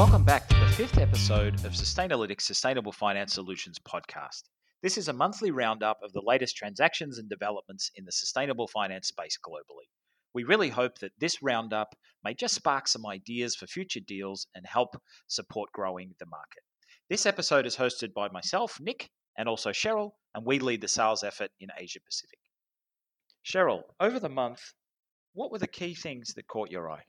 Welcome back to the fifth episode of Sustainalytics Sustainable Finance Solutions podcast. This is a monthly roundup of the latest transactions and developments in the sustainable finance space globally. We really hope that this roundup may just spark some ideas for future deals and help support growing the market. This episode is hosted by myself, Nick, and also Cheryl, and we lead the sales effort in Asia Pacific. Cheryl, over the month, what were the key things that caught your eye?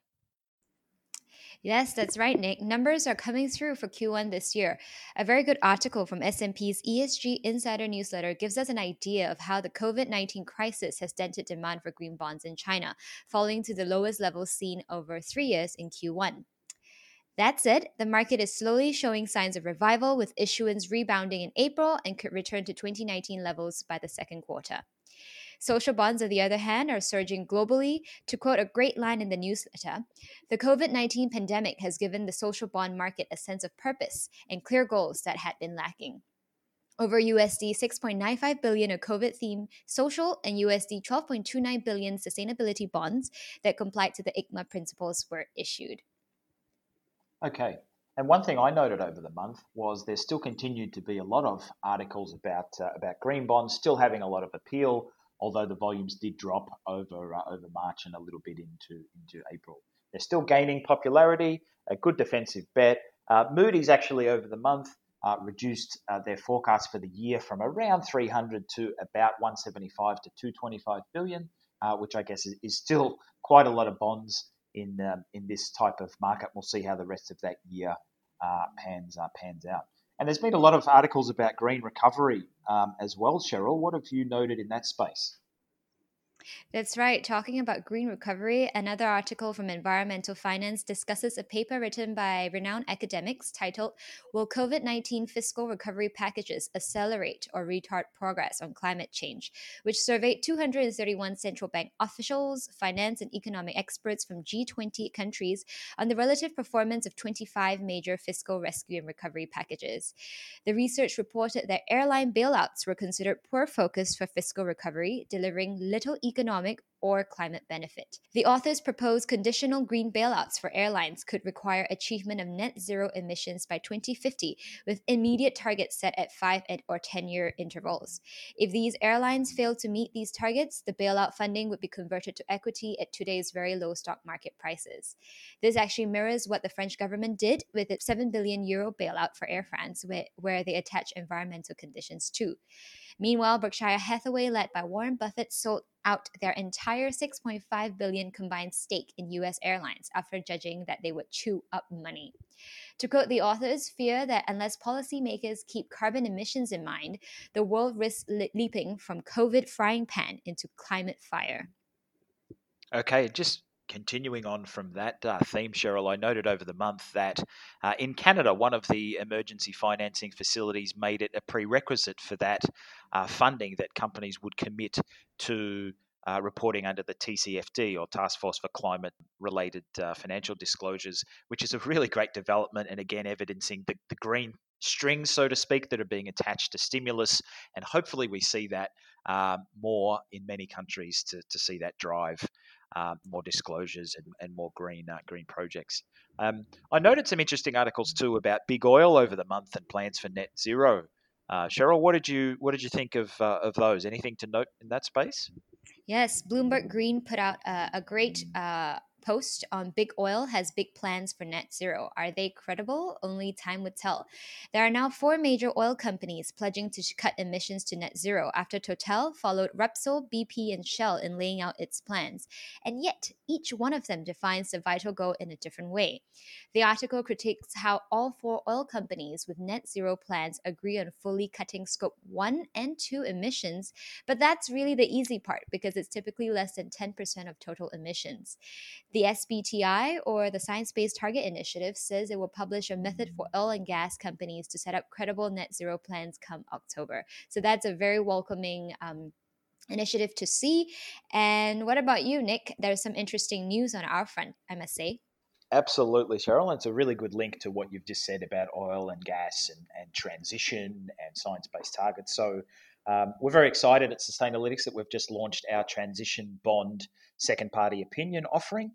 Yes, that's right, Nick. Numbers are coming through for Q1 this year. A very good article from S&P's ESG Insider newsletter gives us an idea of how the COVID-19 crisis has dented demand for green bonds in China, falling to the lowest level seen over 3 years in Q1. That said, the market is slowly showing signs of revival with issuance rebounding in April and could return to 2019 levels by the second quarter. Social bonds, on the other hand, are surging globally. To quote a great line in the newsletter, the COVID 19 pandemic has given the social bond market a sense of purpose and clear goals that had been lacking. Over USD 6.95 billion of COVID themed social and USD 12.29 billion sustainability bonds that complied to the ICMA principles were issued. Okay. And one thing I noted over the month was there still continued to be a lot of articles about uh, about green bonds still having a lot of appeal although the volumes did drop over uh, over March and a little bit into into April. They're still gaining popularity, a good defensive bet. Uh, Moody's actually over the month uh, reduced uh, their forecast for the year from around 300 to about 175 to 225 billion, uh, which I guess is, is, still quite a lot of bonds in um, in this type of market. We'll see how the rest of that year uh, pans pans out. And there's been a lot of articles about green recovery um, as well, Cheryl. What have you noted in that space? That's right. Talking about green recovery, another article from Environmental Finance discusses a paper written by renowned academics titled Will COVID 19 Fiscal Recovery Packages Accelerate or Retard Progress on Climate Change? which surveyed 231 central bank officials, finance, and economic experts from G20 countries on the relative performance of 25 major fiscal rescue and recovery packages. The research reported that airline bailouts were considered poor focus for fiscal recovery, delivering little economic economic or climate benefit. The authors propose conditional green bailouts for airlines could require achievement of net zero emissions by 2050, with immediate targets set at 5 or 10 year intervals. If these airlines fail to meet these targets, the bailout funding would be converted to equity at today's very low stock market prices. This actually mirrors what the French government did with its 7 billion euro bailout for Air France, where, they attach environmental conditions too. Meanwhile, Berkshire Hathaway, led by Warren Buffett, sold out their entire 6.5 billion combined stake in US airlines after judging that they would chew up money. To quote the authors, fear that unless policymakers keep carbon emissions in mind, the world risks leaping from COVID frying pan into climate fire. Okay, just continuing on from that uh, theme, Cheryl, I noted over the month that uh, in Canada, one of the emergency financing facilities made it a prerequisite for that uh, funding that companies would commit to uh, reporting under the TCFD or Task Force for Climate Related uh, Financial Disclosures, which is a really great development and again evidencing the, the green strings, so to speak, that are being attached to stimulus. And hopefully, we see that um, more in many countries to, to see that drive uh, more disclosures and, and more green uh, green projects. Um, I noted some interesting articles too about big oil over the month and plans for net zero. Uh, Cheryl, what did you what did you think of of those? Anything to note in that space? Yes, Bloomberg Green put out a great uh, post on big oil has big plans for net zero. Are they credible? Only time would tell. There are now four major oil companies pledging to cut emissions to net zero after Total followed Repsol, BP, and Shell in laying out its plans. And yet, each one of them defines the vital goal in a different way. The article critiques how all four oil companies with net zero plans agree on fully cutting scope 1 and 2 emissions, but that's really the easy part because it's typically less than 10% of total emissions. The SBTI, or the Science Based Target Initiative, says it will publish a method for oil and gas companies to set up credible net zero plans come October. So that's a very welcoming. Um, initiative to see. And what about you, Nick? There's some interesting news on our front, I must say. Absolutely, Cheryl. It's a really good link to what you've just said about oil and gas and, and transition and science based targets. So, um, we're very excited at Sustainalytics that we've just launched our transition bond second party opinion offering.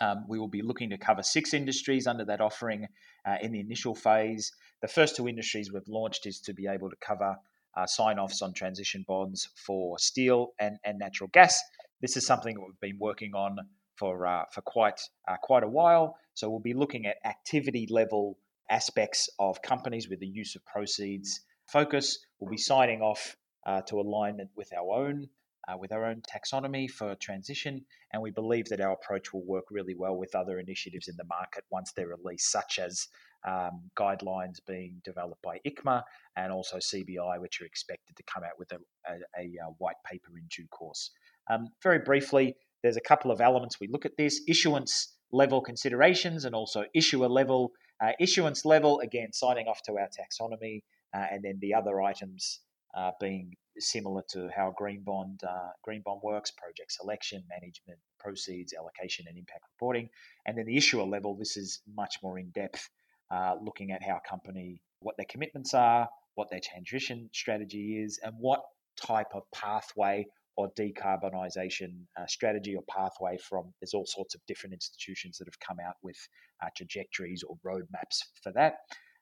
Um, we will be looking to cover six industries under that offering uh, in the initial phase. The first two industries we've launched is to be able to cover uh, sign offs on transition bonds for steel and, and natural gas. This is something that we've been working on for, uh, for quite, uh, quite a while. So we'll be looking at activity level aspects of companies with the use of proceeds focus. We'll be signing off uh, to alignment with our own uh, with our own taxonomy for transition, and we believe that our approach will work really well with other initiatives in the market once they're released, such as um, guidelines being developed by ICMA and also CBI, which are expected to come out with a, a, a uh, white paper in due course. Um, very briefly, there's a couple of elements we look at this issuance level considerations and also issuer level. Uh, issuance level, again, signing off to our taxonomy, uh, and then the other items uh, being similar to how green bond uh, green bond works: project selection, management, proceeds, allocation, and impact reporting. And then the issuer level, this is much more in depth, uh, looking at how company, what their commitments are, what their transition strategy is, and what type of pathway or decarbonisation uh, strategy or pathway from there's all sorts of different institutions that have come out with uh, trajectories or roadmaps for that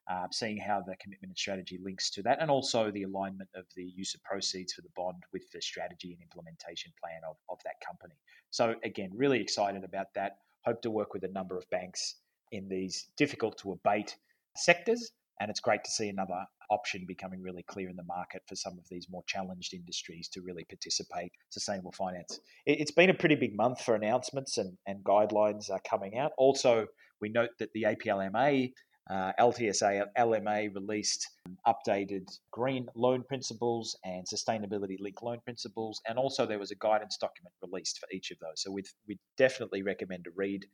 uh, seeing how the commitment and strategy links to that, and also the alignment of the use of proceeds for the bond with the strategy and implementation plan of, of that company. So, again, really excited about that. Hope to work with a number of banks in these difficult to abate sectors. And it's great to see another option becoming really clear in the market for some of these more challenged industries to really participate sustainable finance. It's been a pretty big month for announcements and, and guidelines are coming out. Also, we note that the APLMA uh, LTSA LMA released updated green loan principles and sustainability linked loan principles, and also there was a guidance document released for each of those. So we we definitely recommend a read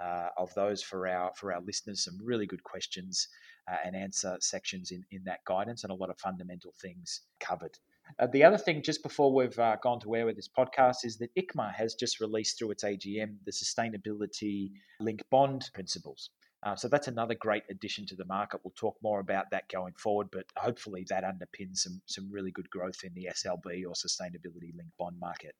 uh, of those for our for our listeners. Some really good questions uh, and answer sections in in that guidance, and a lot of fundamental things covered. Uh, the other thing, just before we've uh, gone to air with this podcast, is that ICMA has just released through its AGM the sustainability linked bond principles. Uh, so that's another great addition to the market. We'll talk more about that going forward, but hopefully that underpins some some really good growth in the SLB or sustainability linked bond market.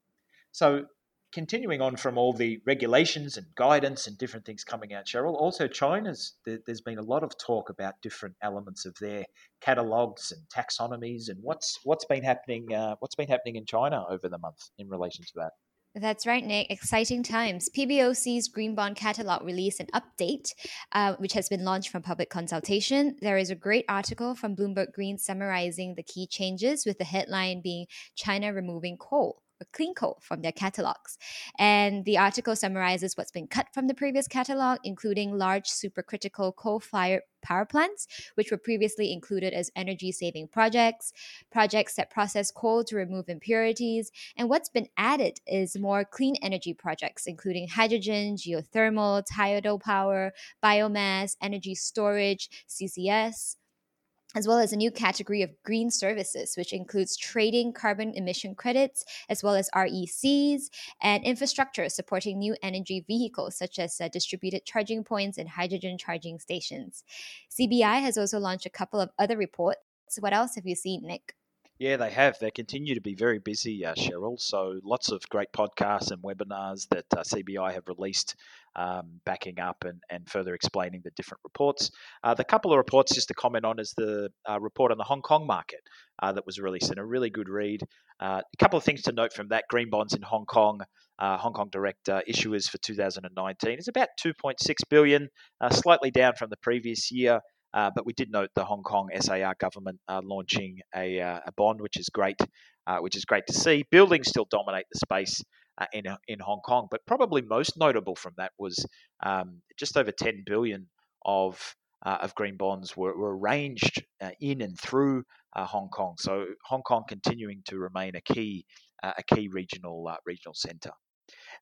So continuing on from all the regulations and guidance and different things coming out, Cheryl, also China's, there's been a lot of talk about different elements of their catalogs and taxonomies and what's what's been happening uh, what's been happening in China over the month in relation to that. That's right, Nick. Exciting times. PBOC's Green Bond Catalog released an update, uh, which has been launched from public consultation. There is a great article from Bloomberg Green summarizing the key changes, with the headline being China removing coal clean coal from their catalogs. And the article summarizes what's been cut from the previous catalog, including large supercritical coal fired power plants, which were previously included as energy saving projects, projects that process coal to remove impurities. And what's been added is more clean energy projects, including hydrogen, geothermal, tidal power, biomass, energy storage, CCS as well as a new category of green services, which includes trading carbon emission credits, as well as RECs, and infrastructure supporting new energy vehicles, such as uh, distributed charging points and hydrogen charging stations. CBI has also launched a couple of other reports. What else have you seen, Nick? Yeah, they have. They continue to be very busy, uh, Cheryl. So lots of great podcasts and webinars that uh, CBI have released, um, backing up and, and further explaining the different reports. Uh, the couple of reports just to comment on is the uh, report on the Hong Kong market uh, that was released and a really good read. Uh, a couple of things to note from that: green bonds in Hong Kong. Hong Kong direct issuers for 2019 is about 2.6 billion, slightly down from the previous year. Uh, but we did note the Hong Kong SAR government uh, launching a, uh, a, bond, which is great, uh, which is great to see. Buildings still dominate the space uh, in in Hong Kong, but probably most notable from that was um, just over 10 billion of of green bonds were, were arranged in and through Hong Kong. So Hong Kong continuing to remain a key a key regional regional centre.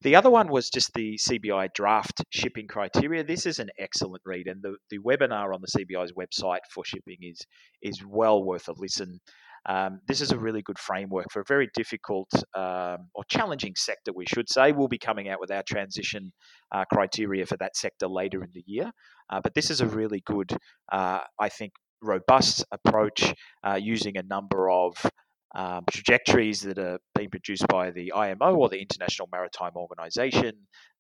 The other one was just the CBI draft shipping criteria. This is an excellent read, and the, the webinar on the CBI's website for shipping is is well worth a listen. Um, this is a really good framework for a very difficult um, or challenging sector, we should say. We'll be coming out with our transition uh, criteria for that sector later in the year. Uh, but this is a really good, uh, I think, robust approach uh, using a number of um, trajectories that are being produced by the IMO or the International Maritime Organization,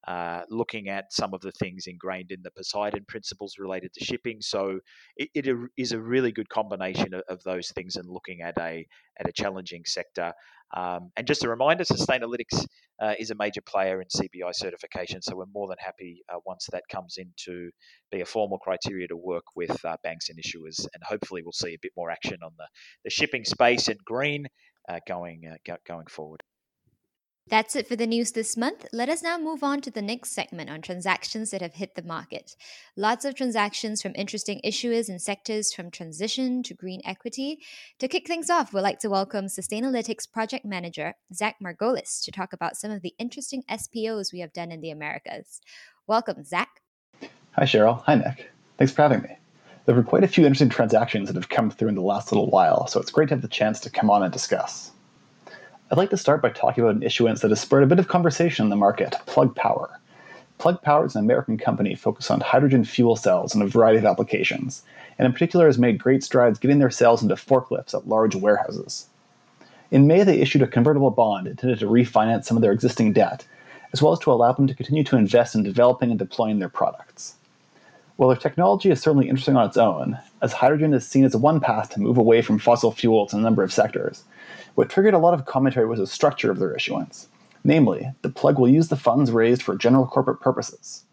uh, looking at some of the things ingrained in the Poseidon principles related to shipping. So it, it is a really good combination of, of, those things and looking at a at a challenging sector. Um, and just a reminder, Sustainalytics uh, is a major player in CBI certification, so we're more than happy uh, once that comes in to be a formal criteria to work with uh, banks and issuers, and hopefully we'll see a bit more action on the, the shipping space and green uh, going uh, go, going forward. That's it for the news this month. Let us now move on to the next segment on transactions that have hit the market. Lots of transactions from interesting issuers and sectors from transition to green equity. To kick things off, we'd like to welcome Sustainalytics Project Manager Zach Margolis to talk about some of the interesting SPOs we have done in the Americas. Welcome, Zach. Hi, Cheryl. Hi, Nick. Thanks for having me. There have been quite a few interesting transactions that have come through in the last little while, so it's great to have the chance to come on and discuss. I'd like to start by talking about an issuance that has spurred a bit of conversation in the market Plug Power. Plug Power is an American company focused on hydrogen fuel cells in a variety of applications, and in particular has made great strides getting their cells into forklifts at large warehouses. In May, they issued a convertible bond intended to refinance some of their existing debt, as well as to allow them to continue to invest in developing and deploying their products. While their technology is certainly interesting on its own, as hydrogen is seen as one path to move away from fossil fuels in a number of sectors, what triggered a lot of commentary was the structure of their issuance. Namely, the plug will use the funds raised for general corporate purposes.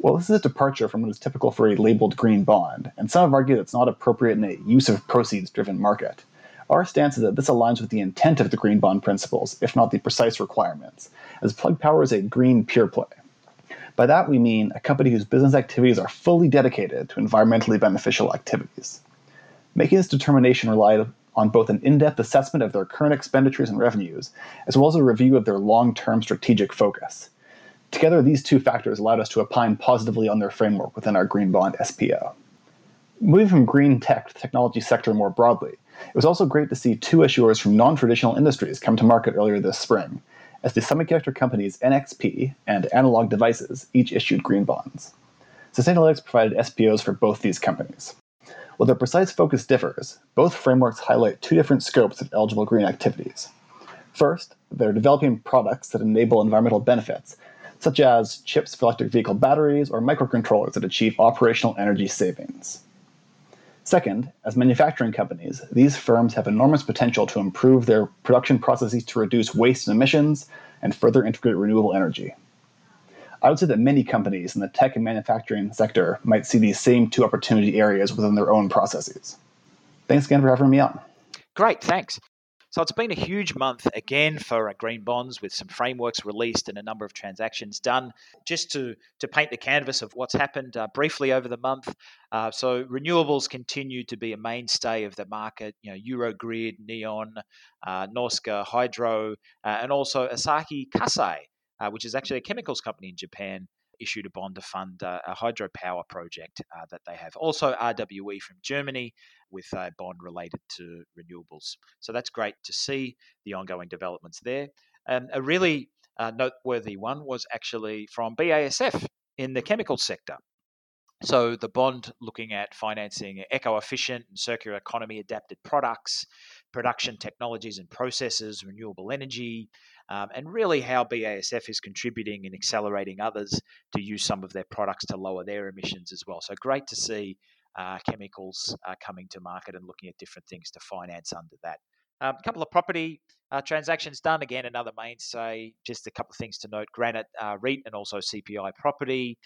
Well, this is a departure from what is typical for a labeled green bond, and some have argued it's not appropriate in a use of proceeds driven market. Our stance is that this aligns with the intent of the green bond principles, if not the precise requirements, as Plug Power is a green pure play. By that we mean a company whose business activities are fully dedicated to environmentally beneficial activities. Making this determination relied on both an in depth assessment of their current expenditures and revenues, as well as a review of their long term strategic focus. Together, these two factors allowed us to opine positively on their framework within our Green Bond SPO. Moving from green tech to the technology sector more broadly, it was also great to see two issuers from non traditional industries come to market earlier this spring, as the semiconductor companies NXP and Analog Devices each issued green bonds. Sustainalytics provided SPOs for both these companies. While their precise focus differs, both frameworks highlight two different scopes of eligible green activities. First, they're developing products that enable environmental benefits, such as chips for electric vehicle batteries or microcontrollers that achieve operational energy savings. Second, as manufacturing companies, these firms have enormous potential to improve their production processes to reduce waste and emissions and further integrate renewable energy. I would say that many companies in the tech and manufacturing sector might see these same two opportunity areas within their own processes. Thanks again for having me on. Great, thanks. So it's been a huge month again for uh, green bonds with some frameworks released and a number of transactions done. Just to, to paint the canvas of what's happened uh, briefly over the month. Uh, so renewables continue to be a mainstay of the market. You know, Eurogrid, Neoen, uh, Norske Hydro, uh, and also Asahi Kasei uh, which is actually a chemicals company in Japan, issued a bond to fund uh, a hydropower project uh, that they have. Also, RWE from Germany with a bond related to renewables. So that's great to see the ongoing developments there. Um, a really uh, noteworthy one was actually from BASF in the chemical sector. So the bond looking at financing eco-efficient and circular economy adapted products, production technologies and processes, renewable energy, um, and really how BASF is contributing and accelerating others to use some of their products to lower their emissions as well. So great to see uh, chemicals uh, coming to market and looking at different things to finance under that. A um, couple of property uh, transactions done. Again, another mainstay. Just a couple of things to note: Granite uh, REIT and also CPI Property.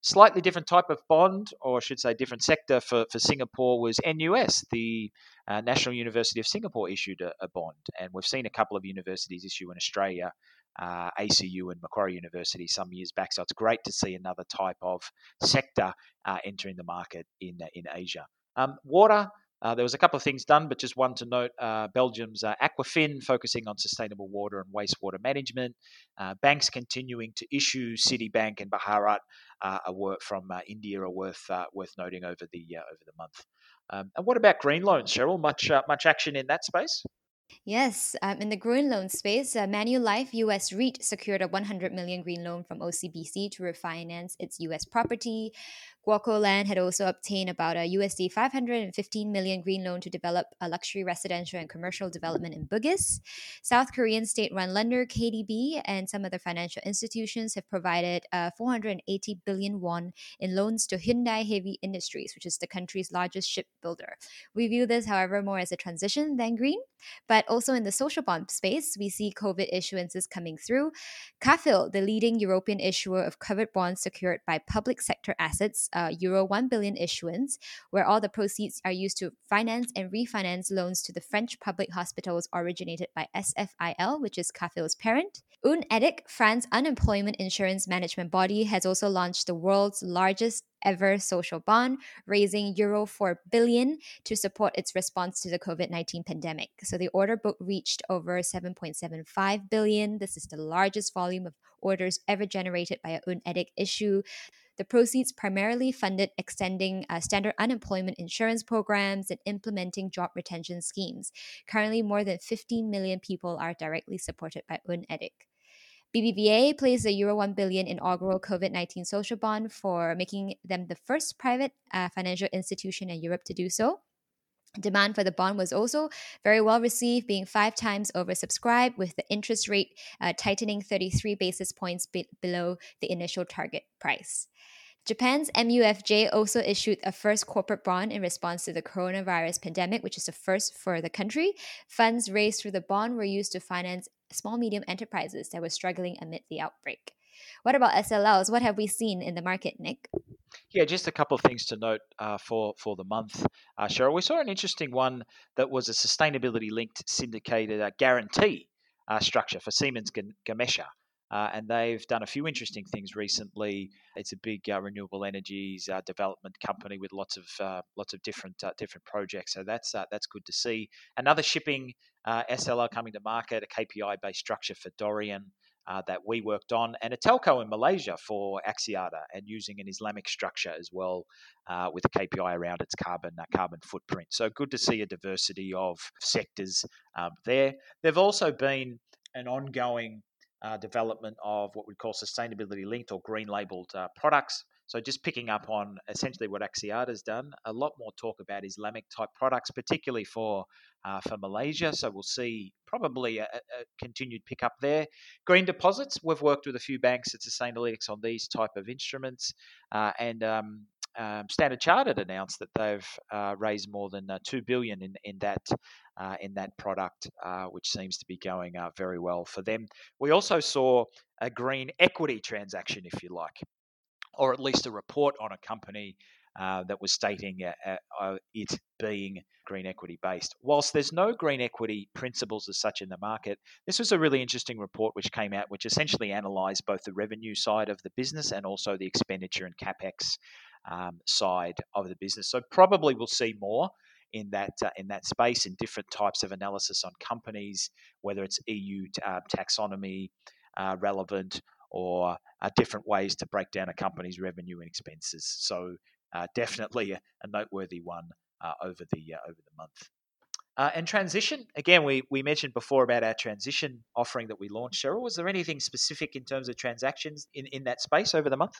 Slightly different type of bond, or I should say, different sector for, for Singapore was NUS, the uh, National University of Singapore issued a, a, bond, and we've seen a couple of universities issue in Australia, uh, ACU and Macquarie University, some years back. So it's great to see another type of sector uh, entering the market in in Asia. Um, water. Uh, there was a couple of things done, but just one to note: uh, Belgium's uh, Aquafin focusing on sustainable water and wastewater management. banks continuing to issue. Citibank and Bharat work from India are worth worth noting over the over the month. Um, and what about green loans, Cheryl? Much uh, much action in that space? Yes, um, in the green loan space, uh, Manulife US REIT secured a 100 million green loan from OCBC to refinance its US property. Guoco Land had also obtained about a USD 515 million green loan to develop a luxury residential and commercial development in Bugis. South Korean state-run lender KDB and some other financial institutions have provided uh, 480 billion won in loans to Hyundai Heavy Industries, which is the country's largest shipbuilder. We view this, however, more as a transition than green. But also in the social bond space, we see COVID issuances coming through. CAFIL, the leading European issuer of covered bonds secured by public sector assets, uh, Euro 1 billion issuance, where all the proceeds are used to finance and refinance loans to the French public hospitals originated by SFIL, which is CAFIL's parent. UNEDIC, France's unemployment insurance management body, has also launched the world's largest ever social bond, raising euro 4 billion to support its response to the COVID-19 pandemic. So the order book reached over 7.75 billion. This is the largest volume of orders ever generated by a UNEDIC issue. The proceeds primarily funded extending uh, standard unemployment insurance programs and implementing job retention schemes. Currently, more than 15 million people are directly supported by UNEDIC. BBVA placed a Euro 1 billion inaugural COVID 19 social bond for making them the first private uh, financial institution in Europe to do so. Demand for the bond was also very well received, being five times oversubscribed, with the interest rate uh, tightening 33 basis points be- below the initial target price. Japan's MUFG also issued a first corporate bond in response to the coronavirus pandemic, which is the first for the country. Funds raised through the bond were used to finance small medium enterprises that were struggling amid the outbreak. What about SLLs? What have we seen in the market, Nick? Yeah, just a couple of things to note uh, for for the month, uh, Cheryl. We saw an interesting one that was a sustainability linked syndicated uh, guarantee uh, structure for Siemens Gamesa. Uh, and they've done a few interesting things recently. It's a big uh, renewable energies uh, development company with lots of uh, lots of different uh, different projects. So that's uh, that's good to see. Another shipping SLR coming to market, a KPI based structure for Dorian. that we worked on, and a telco in Malaysia for Axiata, and using an Islamic structure as well, with a KPI around its carbon carbon footprint. So good to see a diversity of sectors um, there. There've also been an ongoing uh, development of what we call sustainability linked or green labeled uh, products. So, just picking up on essentially what Axiata has done, a lot more talk about Islamic type products, particularly for uh, for Malaysia. So, we'll see probably a, a, continued pickup there. Green deposits, we've worked with a few banks at Sustainalytics on these type of instruments, uh, and um, um, Standard Chartered announced that they've uh, raised more than uh, two billion in in that uh, in that product, uh, which seems to be going uh, very well for them. We also saw a green equity transaction, if you like, or at least a report on a company uh, that was stating it being green equity based. Whilst there's no green equity principles as such in the market, this was a really interesting report which came out, which essentially analysed both the revenue side of the business and also the expenditure and capex um, side of the business. So probably we'll see more in that uh, in that space in different types of analysis on companies, whether it's EU uh, taxonomy uh, relevant or uh, different ways to break down a company's revenue and expenses. So uh, definitely a, a, noteworthy one uh, over the over the month. and transition, again, we, we mentioned before about our transition offering that we launched. Cheryl, was there anything specific in terms of transactions in, in that space over the month?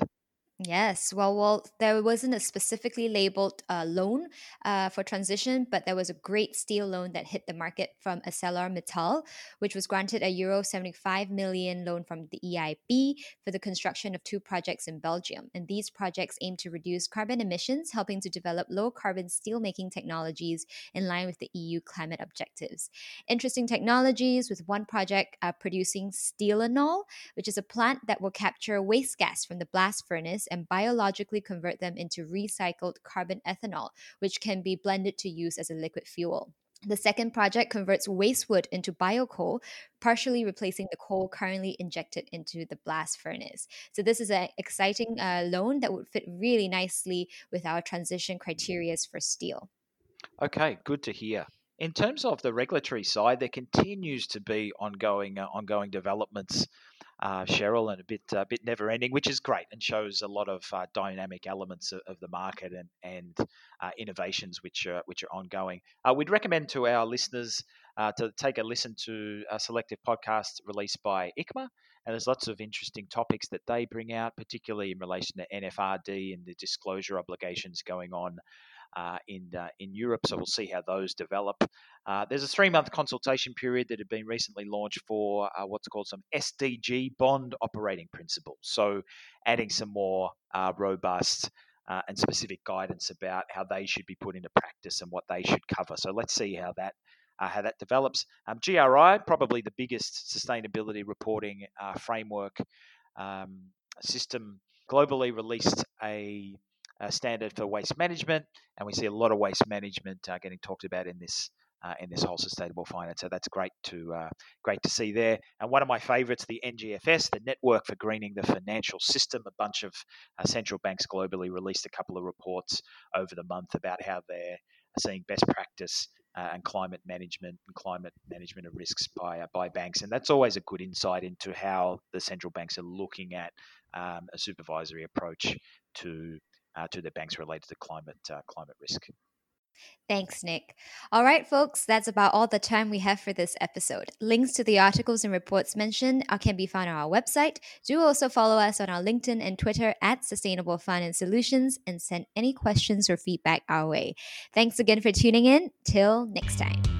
Yes, well, well, there wasn't a specifically labeled uh, loan uh, for transition, but there was a great steel loan that hit the market from ArcelorMittal, which was granted a euro 75 million loan from the EIB for the construction of two projects in Belgium. And these projects aim to reduce carbon emissions, helping to develop low carbon steelmaking technologies in line with the EU climate objectives. Interesting technologies with one project uh, producing Steelanol, which is a plant that will capture waste gas from the blast furnace and biologically convert them into recycled carbon ethanol, which can be blended to use as a liquid fuel. The second project converts waste wood into biocoal, partially replacing the coal currently injected into the blast furnace. So, this is an exciting uh, loan that would fit really nicely with our transition criteria for steel. Okay, good to hear. In terms of the regulatory side, there continues to be ongoing uh, ongoing developments uh, Cheryl, and a bit a uh, bit never ending, which is great and shows a lot of uh, dynamic elements of, of, the market and and uh, innovations which are which are ongoing. Uh, we'd recommend to our listeners uh, to take a listen to a selective podcast released by ICMA. And there's lots of interesting topics that they bring out, particularly in relation to NFRD and the disclosure obligations going on uh, in uh, in Europe. So we'll see how those develop. Uh, there's a three month consultation period that had been recently launched for uh, what's called some SDG bond operating principles. So adding some more uh, robust. Uh, and specific guidance about how they should be put into practice and what they should cover. So let's see how that uh, how that develops. Um, GRI, probably the biggest sustainability reporting uh, framework um, system globally, released a standard for waste management, and we see a lot of waste management uh, getting talked about in this uh, in this whole sustainable finance. So that's great to uh, great to see there. And one of my favourites, the NGFS, the Network for Greening the Financial System. A bunch of uh, central banks globally released a couple of reports over the month about how they're seeing best practice uh, and climate management and climate management of risks by uh, by banks, and that's always a good insight into how the central banks are looking at um, a supervisory approach to to the banks related to climate uh, climate risk. Thanks, Nick. All right, folks, that's about all the time we have for this episode. Links to the articles and reports mentioned can be found on our website. Do also follow us on our LinkedIn and Twitter at Sustainable Finance Solutions and send any questions or feedback our way. Thanks again for tuning in. Till next time.